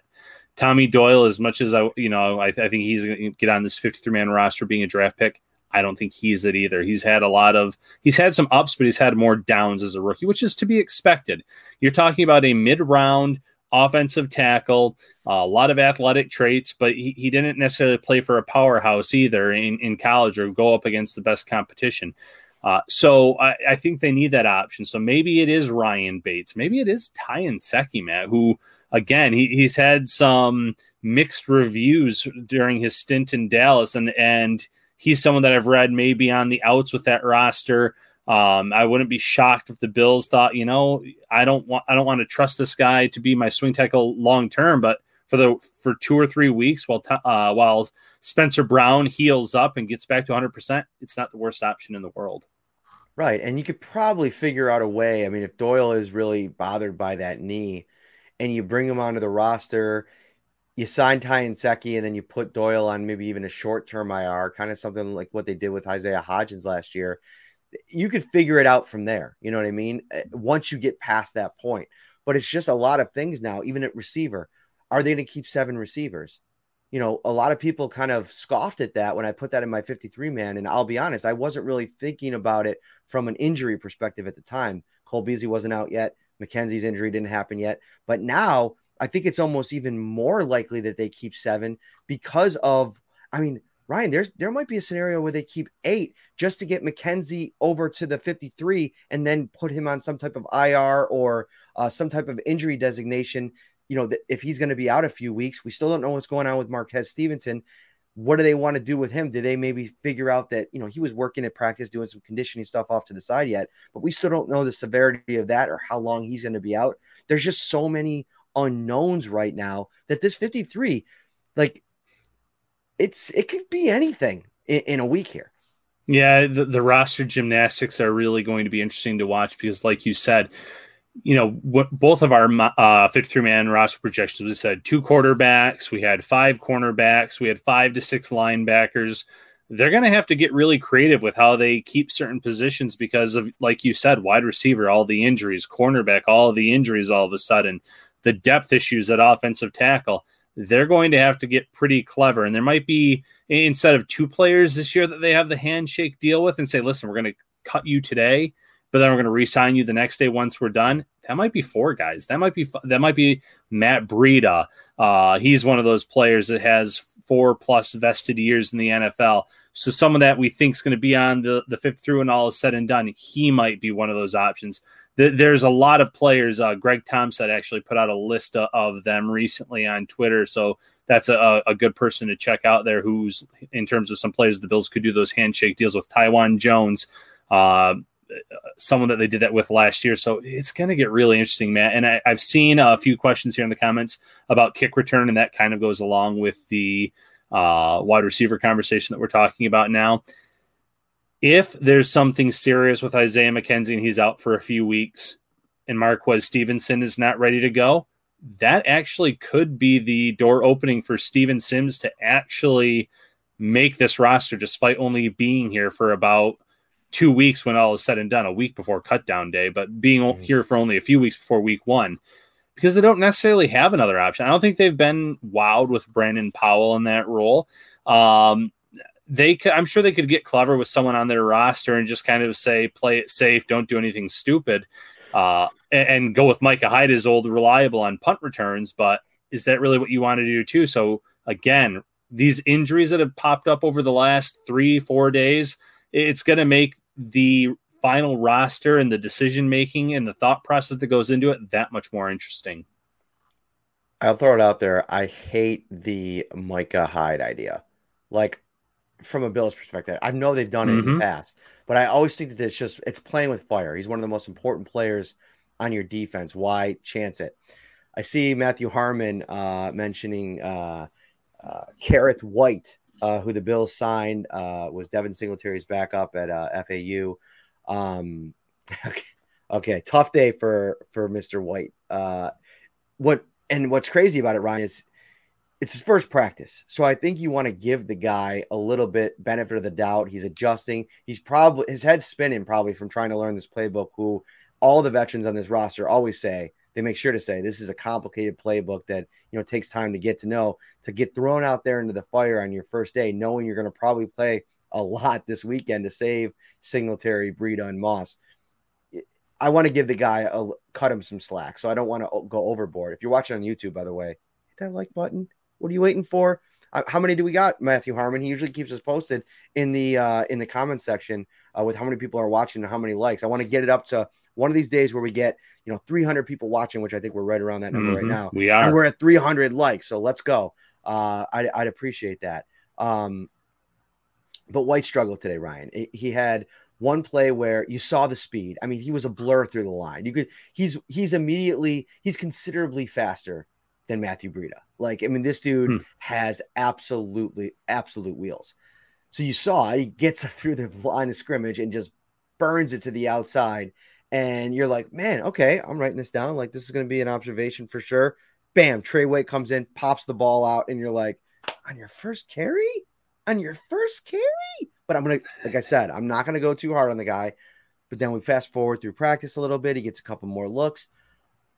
Tommy Doyle, as much as I, you know, I, I think he's going to get on this 53 man roster being a draft pick. I don't think he's it either. He's had a lot of, he's had some ups, but he's had more downs as a rookie, which is to be expected. You're talking about a mid round offensive tackle, a lot of athletic traits, but he, he didn't necessarily play for a powerhouse either in, in college or go up against the best competition. Uh, so I, I, think they need that option. So maybe it is Ryan Bates. Maybe it is Ty Nsekhe, Matt, who, again, he, he's had some mixed reviews during his stint in Dallas. And, and he's someone that I've read maybe on the outs with that roster. Um, I wouldn't be shocked if the Bills thought, you know, I don't want I don't want to trust this guy to be my swing tackle long term, but for the for two or three weeks while t- uh, while Spencer Brown heals up and gets back to 100, percent it's not the worst option in the world. Right, and you could probably figure out a way. I mean, if Doyle is really bothered by that knee, and you bring him onto the roster, you sign Ty Nsekhe, and then you put Doyle on maybe even a short term IR, kind of something like what they did with Isaiah Hodgins last year. You could figure it out from there. You know what I mean? Eh, once you get past that point, but it's just a lot of things now, even at receiver. Are they going to keep seven receivers? you know, a lot of people kind of scoffed at that when I put that in my 53 man. And I'll be honest, I wasn't really thinking about it from an injury perspective at the time. Cole Beasley wasn't out yet. McKenzie's injury didn't happen yet. But now I think it's almost even more likely that they keep seven because of, I mean, Ryan, there's there might be a scenario where they keep eight just to get McKenzie over to the 53 and then put him on some type of IR or uh, some type of injury designation you know, if he's going to be out a few weeks, we still don't know what's going on with Marquez Stevenson. What do they want to do with him? Do they maybe figure out that, you know, he was working at practice doing some conditioning stuff off to the side yet, but we still don't know the severity of that or how long he's going to be out. There's just so many unknowns right now that this 53, like, it's it could be anything in, in a week here. Yeah, the, the roster gymnastics are really going to be interesting to watch because, like you said, you know, what both of our uh, 53 man roster projections, we said two quarterbacks, we had five cornerbacks, we had five to six linebackers. They're going to have to get really creative with how they keep certain positions because of, like you said, wide receiver, all the injuries, cornerback, all the injuries all of a sudden, the depth issues at offensive tackle. They're going to have to get pretty clever. And there might be, instead of two players this year that they have the handshake deal with and say, listen, we're going to cut you today but then we're going to re-sign you the next day once we're done. That might be four guys. That might be that might be Matt Breida. Uh, he's one of those players that has four plus vested years in the NFL. So some of that we think is going to be on the the fifth through and all is said and done. He might be one of those options. There's a lot of players. Uh, Greg Thompson actually put out a list of them recently on Twitter. So that's a, a good person to check out there. Who's in terms of some players the Bills could do those handshake deals with Taiwan Jones. Uh, someone that they did that with last year. So it's going to get really interesting, Matt. And I, have seen a few questions here in the comments about kick return, and that kind of goes along with the uh, wide receiver conversation that we're talking about now. If there's something serious with Isaiah McKenzie and he's out for a few weeks, and Marquez Stevenson is not ready to go, that actually could be the door opening for Steven Sims to actually make this roster despite only being here for about two weeks when all is said and done, a week before cutdown day, but being mm-hmm. here for only a few weeks before week one because they don't necessarily have another option. I don't think they've been wowed with Brandon Powell in that role. Um, they could, I'm sure they could get clever with someone on their roster and just kind of say, play it safe, don't do anything stupid, uh, and, and, go with Micah Hyde as old reliable on punt returns. But is that really what you want to do too? So again, these injuries that have popped up over the last three, four days, it's going to make the final roster and the decision making and the thought process that goes into it that much more interesting. I'll throw it out there. I hate the Micah Hyde idea. Like from a Bills perspective, I know they've done it mm-hmm. in the mm-hmm. past, but I always think that it's just it's playing with fire. He's one of the most important players on your defense. Why chance it? I see Matthew Harmon uh, mentioning uh, uh, Kerrith Whyte uh, who the Bills signed, uh, was Devin Singletary's backup at uh, FAU. Um, okay, okay, tough day for for Mr. Whyte. Uh, what and what's crazy about it, Ryan, is it's his first practice, so I think you want to give the guy a little bit benefit of the doubt. He's adjusting. He's probably his head's spinning probably from trying to learn this playbook. Who all the veterans on this roster always say they make sure to say this is a complicated playbook that you know takes time to get to know to get thrown out there into the fire on your first day knowing you're going to probably play a lot this weekend to save Singletary, Breida, and Moss. I want to give the guy a cut him some slack, so I don't want to go overboard. If you're watching on YouTube, by the way, hit that like button. What are you waiting for? Uh, how many do we got, Matthew Harmon? He usually keeps us posted in the uh, in the comment section uh, with how many people are watching and how many likes. I want to get it up to one of these days where we get you know 300 people watching, which I think we're right around that number mm-hmm. right now. We are. And we're at 300 likes, so let's go. Uh, I'd, I'd appreciate that. Um, but Whyte struggled today, Ryan. He had one play where you saw the speed. I mean, he was a blur through the line. You could he's he's immediately he's considerably faster than Matthew Breida. Like, I mean, this dude hmm. has absolutely absolute wheels. So you saw it, he gets through the line of scrimmage and just burns it to the outside. And you're like, man, okay, I'm writing this down. Like, this is going to be an observation for sure. Bam, Tre White comes in, pops the ball out, and you're like, on your first carry? On your first carry? But I'm gonna, like I said, I'm not gonna go too hard on the guy. But then we fast forward through practice a little bit. He gets a couple more looks.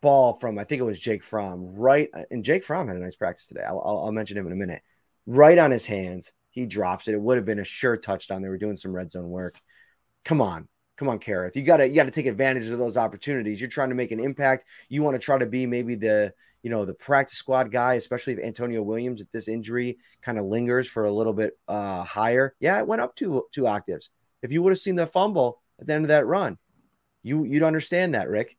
Ball from I think it was Jake Fromm, right? And Jake Fromm had a nice practice today. I'll, I'll, I'll mention him in a minute. Right on his hands, he drops it. It would have been a sure touchdown. They were doing some red zone work. Come on, come on, Kerrith. You gotta you gotta take advantage of those opportunities. You're trying to make an impact. You want to try to be maybe the you know, the practice squad guy, especially if Antonio Williams, if this injury kind of lingers for a little bit uh, higher, yeah, it went up two two octaves. If you would have seen the fumble at the end of that run, you you'd understand that, Rick.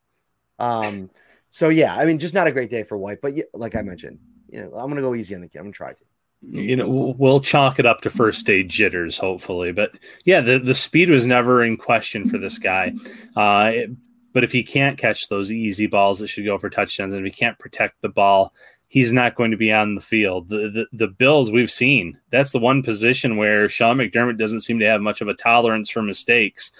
Um, so yeah, I mean, just not a great day for Whyte, but like I mentioned, you know, I'm gonna go easy on the kid. I'm gonna try to. You know, we'll chalk it up to first day jitters, hopefully. But yeah, the, the speed was never in question for this guy. Uh, it, but if he can't catch those easy balls that should go for touchdowns, and if he can't protect the ball, he's not going to be on the field. The, the, the Bills we've seen that's the one position where Sean McDermott doesn't seem to have much of a tolerance for mistakes.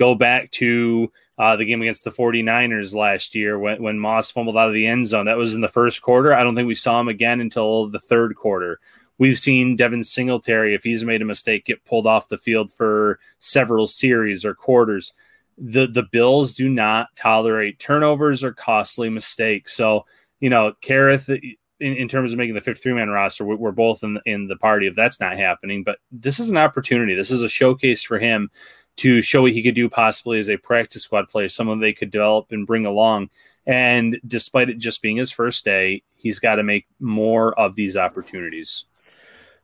Go back to uh, the game against the 49ers last year when, when Moss fumbled out of the end zone. That was in the first quarter. I don't think we saw him again until the third quarter. We've seen Devin Singletary, if he's made a mistake, get pulled off the field for several series or quarters the the Bills do not tolerate turnovers or costly mistakes. So, you know, Kerrith, in, in terms of making the 53 man roster, we're, both in in the party of that's not happening. But this is an opportunity. This is a showcase for him to show what he could do possibly as a practice squad player, someone they could develop and bring along. And despite it just being his first day, he's got to make more of these opportunities.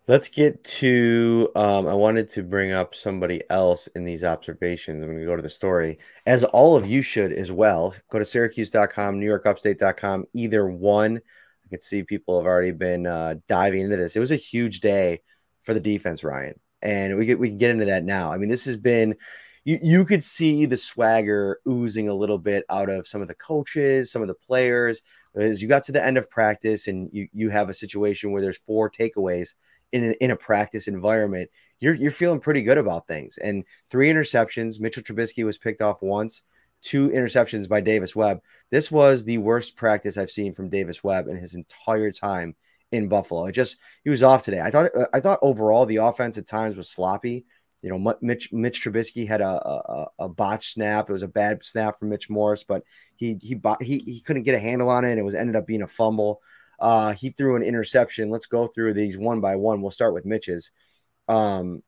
Let's get to. Um, I wanted to bring up somebody else in these observations. I'm going to go to the story, as all of you should as well. Go to syracuse.com, newyorkupstate.com, either one. I can see people have already been uh, diving into this. It was a huge day for the defense, Ryan, and we we can get into that now. I mean, this has been. You, you could see the swagger oozing a little bit out of some of the coaches, some of the players. As you got to the end of practice, and you you have a situation where there's four takeaways in a, in a practice environment, you're you're feeling pretty good about things. And three interceptions. Mitchell Trubisky was picked off once. Two interceptions by Davis Webb. This was the worst practice I've seen from Davis Webb in his entire time in Buffalo. It just he was off today. I thought I thought overall the offense at times was sloppy. You know, Mitch Mitch Trubisky had a, a, a botch snap. It was a bad snap from Mitch Morse, but he he he he couldn't get a handle on it. and It was ended up being a fumble. Uh, he threw an interception. Let's go through these one by one. We'll start with Mitch's. Um,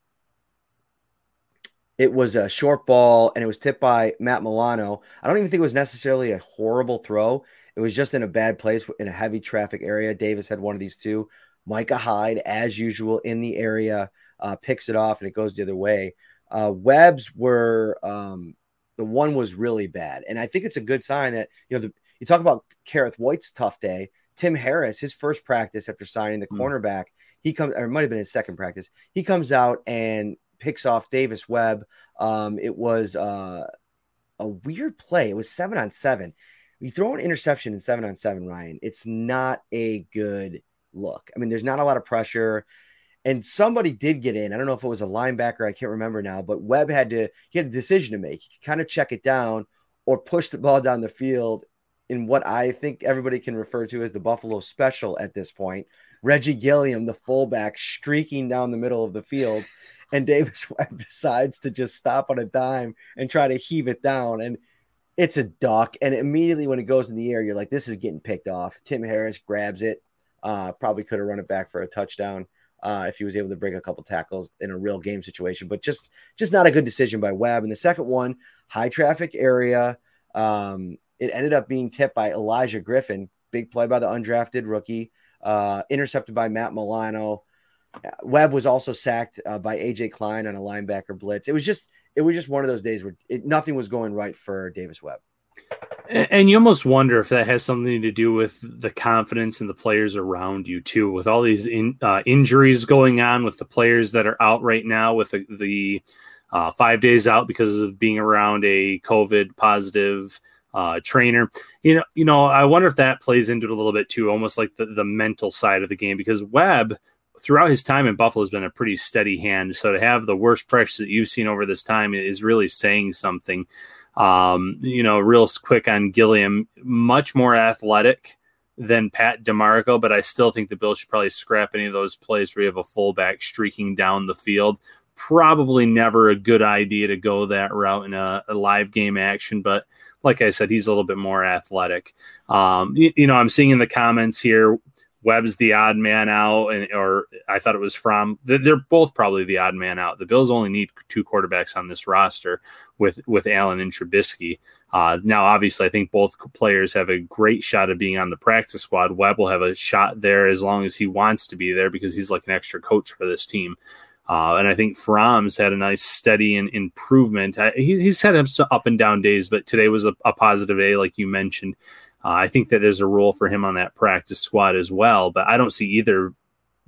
it was a short ball and it was tipped by Matt Milano. I don't even think it was necessarily a horrible throw. It was just in a bad place in a heavy traffic area. Davis had one of these two. Micah Hyde, as usual, in the area, uh, picks it off and it goes the other way. Uh, Webb's were um, the one was really bad, and I think it's a good sign that you know the, you talk about Kerrith Whyte's tough day. Tim Harris, his first practice after signing the mm. cornerback, he comes, or it might have been his second practice. He comes out and picks off Davis Webb. Um, it was uh, a weird play. It was seven on seven. You throw an interception in seven on seven, Ryan. It's not a good look. I mean, there's not a lot of pressure. And somebody did get in. I don't know if it was a linebacker. I can't remember now, but Webb had to, he had a decision to make. He could kind of check it down or push the ball down the field in what I think everybody can refer to as the Buffalo special at this point. Reggie Gilliam, the fullback, streaking down the middle of the field, and Davis Webb decides to just stop on a dime and try to heave it down. And it's a duck. And immediately when it goes in the air, you're like, this is getting picked off. Tim Harris grabs it. Uh, probably could have run it back for a touchdown uh, if he was able to break a couple tackles in a real game situation, but just just not a good decision by Webb. And the second one, high traffic area. Um, it ended up being tipped by Elijah Griffin, big play by the undrafted rookie, uh, intercepted by Matt Milano. Webb was also sacked uh, by AJ Klein on a linebacker blitz. It was just it was just one of those days where it, nothing was going right for Davis Webb. And you almost wonder if that has something to do with the confidence and the players around you too, with all these in, uh, injuries going on, with the players that are out right now, with the, the uh, five days out because of being around a COVID positive uh, trainer. You know, you know, I wonder if that plays into it a little bit too, almost like the, the mental side of the game, because Webb throughout his time in Buffalo has been a pretty steady hand. So to have the worst pressure that you've seen over this time is really saying something. Um, you know, real quick on Gilliam, much more athletic than Pat DiMarco, but I still think the Bills should probably scrap any of those plays where you have a fullback streaking down the field. Probably never a good idea to go that route in a, a live game action, but like I said, he's a little bit more athletic. Um, you, you know, I'm seeing in the comments here Webb's the odd man out, and or I thought it was from. They're both probably the odd man out. The Bills only need two quarterbacks on this roster with with Allen and Trubisky. Uh, now, obviously, I think both players have a great shot of being on the practice squad. Webb will have a shot there as long as he wants to be there because he's like an extra coach for this team. Uh, and I think Fromm's had a nice steady improvement. Uh, he, he's had some up and down days, but today was a, a positive day, like you mentioned. Uh, I think that there's a role for him on that practice squad as well, but I don't see either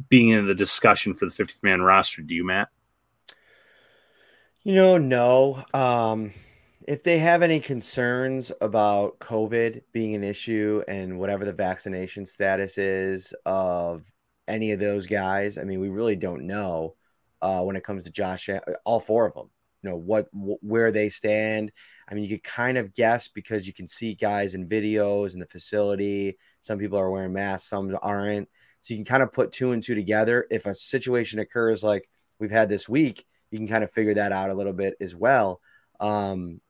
being in the discussion for the 50th man roster. Do you, Matt? You know, no. Um, if they have any concerns about COVID being an issue and whatever the vaccination status is of any of those guys, I mean, we really don't know uh, when it comes to Josh, all four of them. You know what, wh- where they stand. I mean, you could kind of guess because you can see guys in videos in the facility. Some people are wearing masks, some aren't. So you can kind of put two and two together. If a situation occurs like we've had this week, you can kind of figure that out a little bit as well. Um,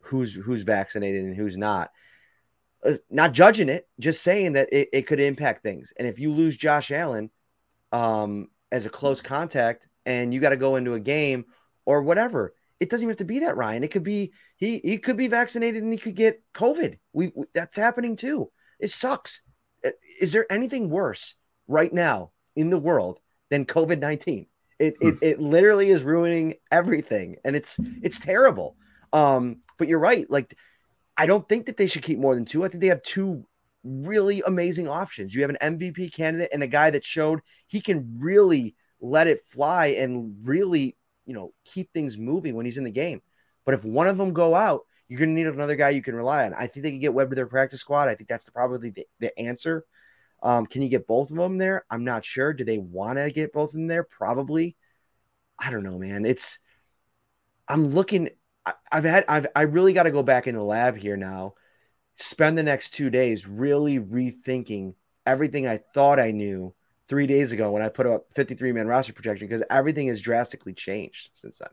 who's who's vaccinated and who's not. Uh, not judging it, just saying that it, it could impact things. And if you lose Josh Allen um, as a close contact and you got to go into a game or whatever, it doesn't even have to be that Ryan. It could be he he could be vaccinated and he could get COVID. We, we that's happening too. It sucks. Uh, is there anything worse right now in the world than COVID nineteen? It, it hmm. it literally is ruining everything, and it's it's terrible. Um, but you're right. Like, I don't think that they should keep more than two. I think they have two really amazing options. You have an MVP candidate and a guy that showed he can really let it fly and really you know keep things moving when he's in the game. But if one of them go out, you're going to need another guy you can rely on. I think they can get Webb to their practice squad. I think that's the, probably the, the answer. Um, can you get both of them there? I'm not sure. Do they want to get both them there? Probably. I don't know, man. It's I'm looking. I, I've had I've I really got to go back in the lab here now. Spend the next two days really rethinking everything I thought I knew three days ago when I put up 53 man roster projection because everything has drastically changed since then.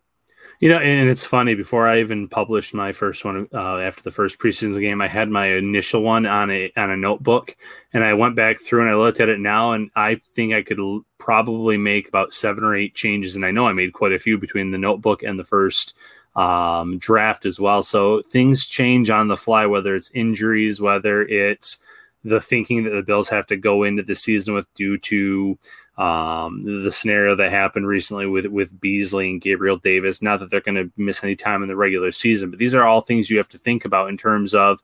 You know, and it's funny. Before I even published my first one uh, after the first preseason game, I had my initial one on a on a notebook, and I went back through and I looked at it now, and I think I could l- probably make about seven or eight changes, and I know I made quite a few between the notebook and the first um, draft as well. So things change on the fly, whether it's injuries, whether it's the thinking that the Bills have to go into the season with due to um, the scenario that happened recently with with Beasley and Gabriel Davis. Not that they're going to miss any time in the regular season, but these are all things you have to think about in terms of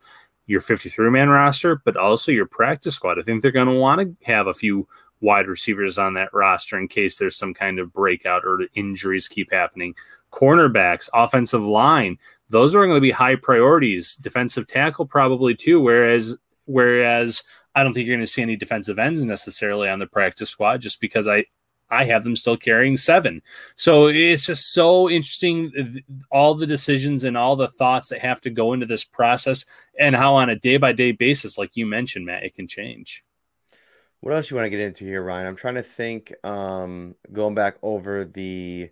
your 53 man roster, but also your practice squad. I think they're going to want to have a few wide receivers on that roster in case there's some kind of breakout or injuries keep happening. Cornerbacks, offensive line, those are going to be high priorities. Defensive tackle, probably too. Whereas Whereas I don't think you're going to see any defensive ends necessarily on the practice squad just because I I have them still carrying seven. So it's just so interesting all the decisions and all the thoughts that have to go into this process and how on a day by day basis, like you mentioned, Matt, it can change. What else you want to get into here, Ryan? I'm trying to think. Um, going back over the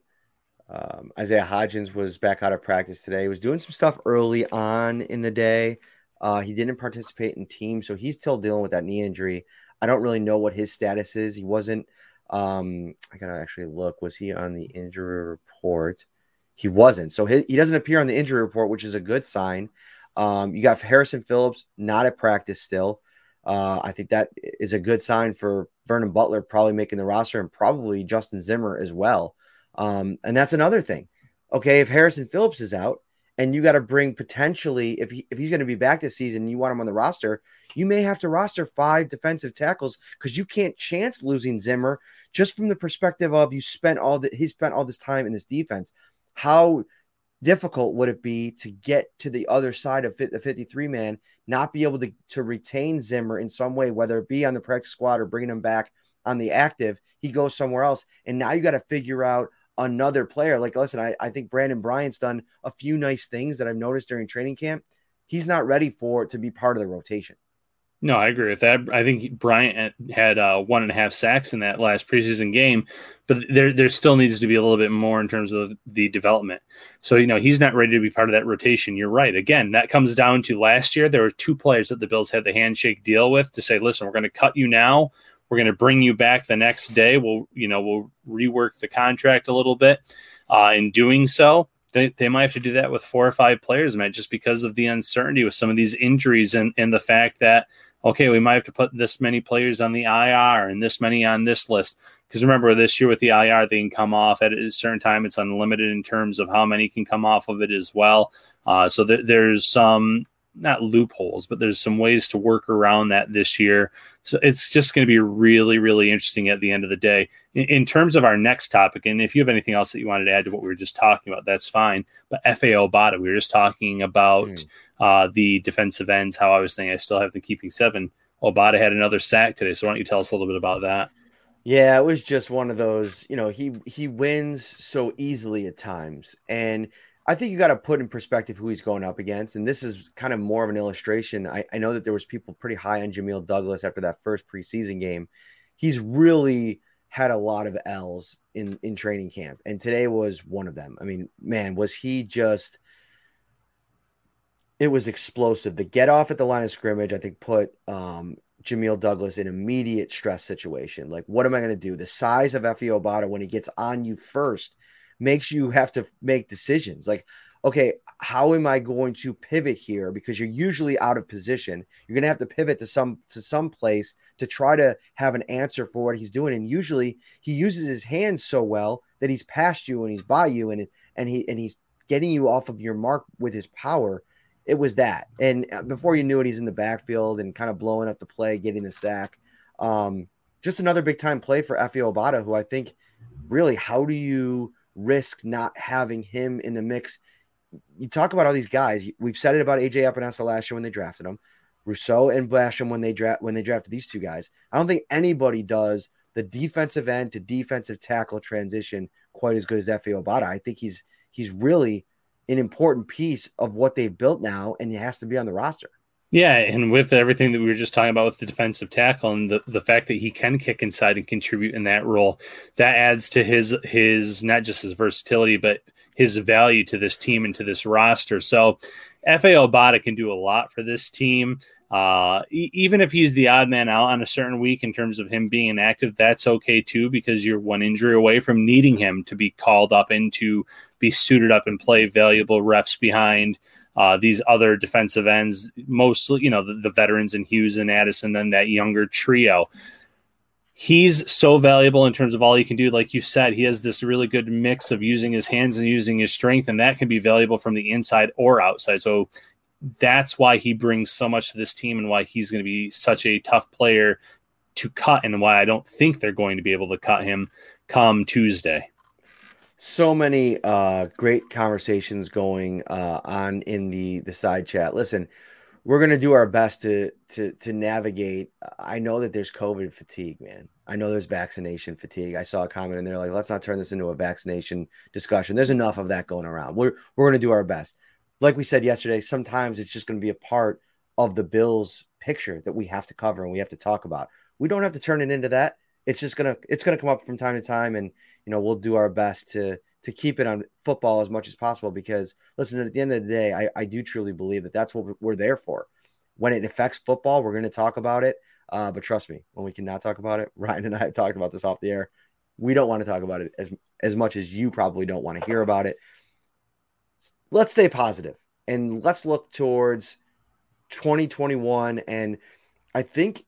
um, Isaiah Hodgins was back out of practice today. He was doing some stuff early on in the day. Uh, he didn't participate in team, so he's still dealing with that knee injury. I don't really know what his status is. He wasn't. Um, I gotta actually look. Was he on the injury report? He wasn't. So he, he doesn't appear on the injury report, which is a good sign. Um, you got Harrison Phillips not at practice still. Uh, I think that is a good sign for Vernon Butler probably making the roster and probably Justin Zimmer as well. Um, and that's another thing. Okay, if Harrison Phillips is out, and you got to bring potentially if he, if he's going to be back this season, you want him on the roster, you may have to roster five defensive tackles because you can't chance losing Zimmer just from the perspective of you spent all that he spent all this time in this defense. how difficult would it be to get to the other side of the 53 man, not be able to, to retain Zimmer in some way, whether it be on the practice squad or bringing him back on the active? He goes somewhere else. And now you got to figure out another player. Like, listen, I, I think Brandon Bryant's done a few nice things that I've noticed during training camp. He's not ready for to be part of the rotation. No, I agree with that. I think Bryant had uh, one and a half sacks in that last preseason game, but there there still needs to be a little bit more in terms of the development. So you know he's not ready to be part of that rotation. You're right. Again, that comes down to last year there were two players that the Bills had the handshake deal with to say, listen, we're going to cut you now. We're going to bring you back the next day. We'll you know we'll rework the contract a little bit. Uh, in doing so, they, they might have to do that with four or five players, man, just because of the uncertainty with some of these injuries and, and the fact that okay, we might have to put this many players on the IR and this many on this list. Because remember, this year with the IR, they can come off at a certain time. It's unlimited in terms of how many can come off of it as well. Uh, so th- there's some not loopholes, but there's some ways to work around that this year. So it's just going to be really, really interesting at the end of the day. In, in, terms of our next topic, and if you have anything else that you wanted to add to what we were just talking about, that's fine. But Efe Obada, we were just talking about mm. uh, the defensive ends, how I was saying I still have the keeping seven. Obada had another sack today. So why don't you tell us a little bit about that? Yeah, it was just one of those, you know, he he wins so easily at times. And I think you got to put in perspective who he's going up against. And this is kind of more of an illustration. I, I know that there was people pretty high on Jamil Douglas after that first preseason game. He's really had a lot of L's in, in training camp. And today was one of them. I mean, man, was he just it was explosive. The get off at the line of scrimmage, I think, put um, Jamil Douglas in immediate stress situation. Like, what am I going to do? The size of Efe Obada when he gets on you first makes you have to make decisions. Like, okay, how am I going to pivot here? Because you're usually out of position. You're going to have to pivot to some to some place to try to have an answer for what he's doing. And usually he uses his hands so well that he's past you and he's by you and and he and he's getting you off of your mark with his power. It was that. And uh, before you knew it, he's in the backfield and kind of blowing up the play, getting the sack. Um, just another big time play for Efe Obada, who I think really, how do you risk not having him in the mix. You talk about all these guys. We've said it about AJ Epenesa last year when they drafted him, Rousseau and Basham when they draft when they drafted these two guys. I don't think anybody does the defensive end to defensive tackle transition quite as good as Efe Obada. I think he's he's really an important piece of what they've built now, and he has to be on the roster. Yeah, and with everything that we were just talking about with the defensive tackle and the, the fact that he can kick inside and contribute in that role, that adds to his his not just his versatility, but his value to this team and to this roster. So Efe Obada can do a lot for this team. Uh, e- even if he's the odd man out on a certain week in terms of him being inactive, that's okay too, because you're one injury away from needing him to be called up and to be suited up and play valuable reps behind uh, these other defensive ends, mostly, you know, the, the veterans and Hughes and Addison, then that younger trio. He's so valuable in terms of all he can do. Like you said, he has this really good mix of using his hands and using his strength, and that can be valuable from the inside or outside. So that's why he brings so much to this team and why he's going to be such a tough player to cut, and why I don't think they're going to be able to cut him come Tuesday so many uh, great conversations going uh, on in the the side chat. Listen, we're gonna do our best to to to navigate. I know that there's COVID fatigue, man. I know there's vaccination fatigue. I saw a comment and they're like, let's not turn this into a vaccination discussion. There's enough of that going around. We're we're gonna do our best. Like we said yesterday, sometimes it's just gonna be a part of the Bills picture that we have to cover and we have to talk about. We don't have to turn it into that. It's just gonna it's gonna come up from time to time and you know, we'll do our best to to keep it on football as much as possible because listen, at the end of the day, I, I do truly believe that that's what we're there for. When it affects football, we're going to talk about it. Uh, but trust me, when we cannot talk about it, Ryan and I have talked about this off the air. We don't want to talk about it as as much as you probably don't want to hear about it. Let's stay positive and let's look towards 2021 and I think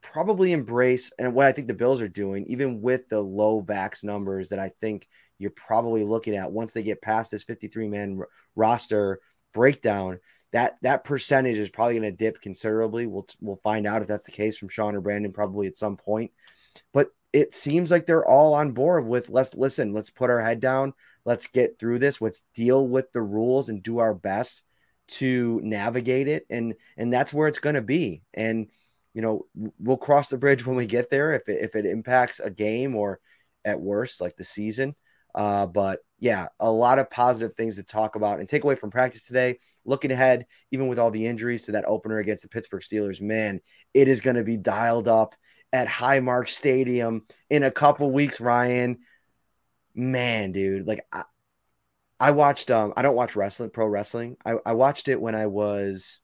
probably embrace and what I think the Bills are doing, even with the low vax numbers that I think you're probably looking at once they get past this 53 man r- roster breakdown. That that percentage is probably going to dip considerably. We'll we'll find out if that's the case from Sean or Brandon probably at some point. But it seems like they're all on board with let's listen, let's put our head down, let's get through this. Let's deal with the rules and do our best to navigate it. And and that's where it's going to be. And you know, we'll cross the bridge when we get there if it, if it impacts a game or at worst like the season. Uh, but yeah, a lot of positive things to talk about and take away from practice today. Looking ahead, even with all the injuries to that opener against the Pittsburgh Steelers, man, it is going to be dialed up at Highmark Stadium in a couple weeks. Ryan, man, dude, like I, I watched. Um, I don't watch wrestling, pro wrestling. I, I watched it when I was,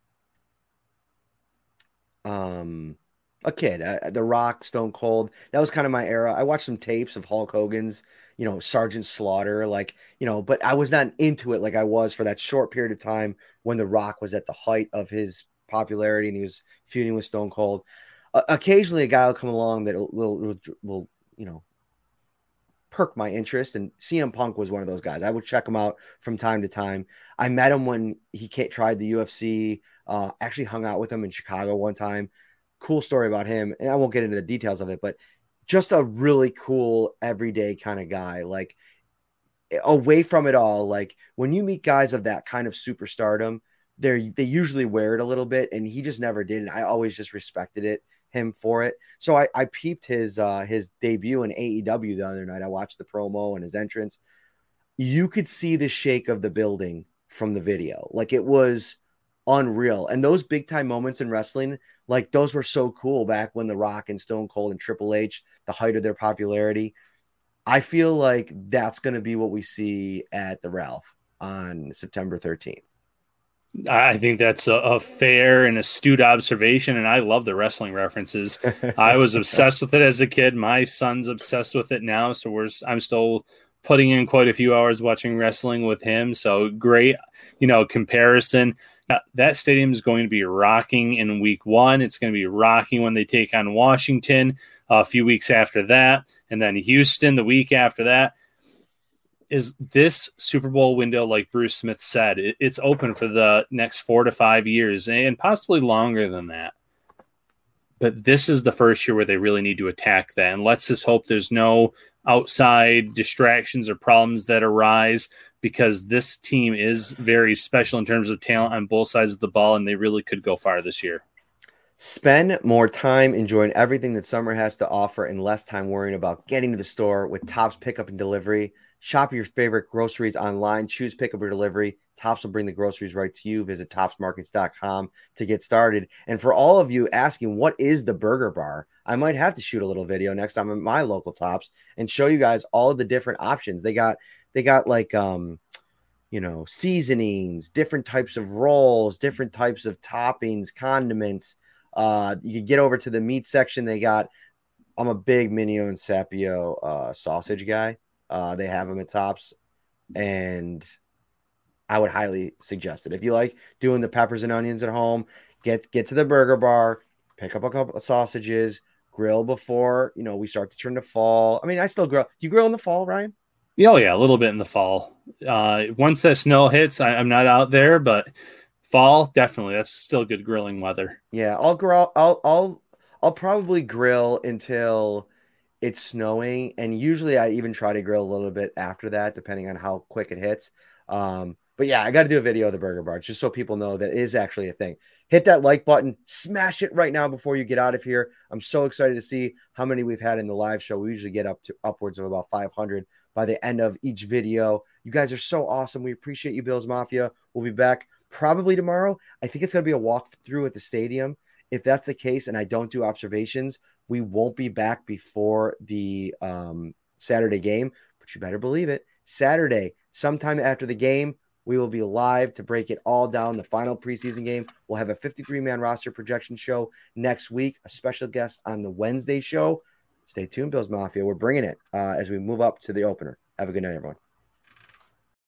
um, a kid. Uh, the Rock, Stone Cold. That was kind of my era. I watched some tapes of Hulk Hogan's you know, Sergeant Slaughter, like, you know, but I was not into it like I was for that short period of time when The Rock was at the height of his popularity and he was feuding with Stone Cold. Uh, occasionally, a guy will come along that will, will, will, you know, perk my interest. And CM Punk was one of those guys. I would check him out from time to time. I met him when he tried the UFC, uh, actually hung out with him in Chicago one time. Cool story about him. And I won't get into the details of it, but just a really cool everyday kind of guy like away from it all like when you meet guys of that kind of superstardom they they usually wear it a little bit and he just never did and i always just respected it him for it so i i peeped his uh his debut in aew the other night i watched the promo and his entrance you could see the shake of the building from the video like it was unreal. And those big time moments in wrestling, like those were so cool back when The Rock and Stone Cold and Triple H, the height of their popularity. I feel like that's going to be what we see at the Ralph on September 13th. I think that's a, a, fair and astute observation, and I love the wrestling references. I was obsessed with it as a kid. My son's obsessed with it now, so we're I'm still putting in quite a few hours watching wrestling with him. So great, you know, comparison that stadium is going to be rocking in week one. It's going to be rocking when they take on Washington a few weeks after that, and then Houston the week after that. Is this Super Bowl window, like Bruce Smith said, it, it's open for the next four to five years and possibly longer than that. But this is the first year where they really need to attack that. And let's just hope there's no outside distractions or problems that arise because this team is very special in terms of talent on both sides of the ball, and they really could go far this year. Spend more time enjoying everything that summer has to offer and less time worrying about getting to the store with Tops Pickup and Delivery. Shop your favorite groceries online, choose pickup or delivery. Tops will bring the groceries right to you. Visit topsmarkets.com to get started. And for all of you asking, what is the burger bar? I might have to shoot a little video next time at my local Tops and show you guys all of the different options. They got they got like um you know seasonings different types of rolls different types of toppings condiments uh you get over to the meat section. They got i'm a big mineo and sapio uh sausage guy. Uh they have them at tops. And i would highly suggest it. If you like doing the peppers and onions at home get get to the burger bar pick up a couple of sausages grill before you know we start to turn to fall. I mean i still grill. You grill in the fall ryan? Oh yeah, a little bit in the fall. Uh, once that snow hits, I, am not out there, but fall definitely. That's still good grilling weather. Yeah, I'll grill. I'll I'll I'll probably grill until it's snowing, and usually I even try to grill a little bit after that, depending on how quick it hits. Um, but yeah, I got to do a video of the burger bar just so people know that it is actually a thing. Hit that like button, smash it right now before you get out of here. I'm so excited to see how many we've had in the live show. We usually get up to upwards of about 500 by the end of each video. You guys are so awesome. We appreciate you, Bills Mafia. We'll be back probably tomorrow. I think it's going to be a walkthrough at the stadium. If that's the case, and I don't do observations, we won't be back before the um, Saturday game. But you better believe it. Saturday, sometime after the game, we will be live to break it all down. The final preseason game. We'll have a 53 man roster projection show next week, a special guest on the Wednesday show. Stay tuned, Bills Mafia. We're bringing it uh, as we move up to the opener. Have a good night, everyone.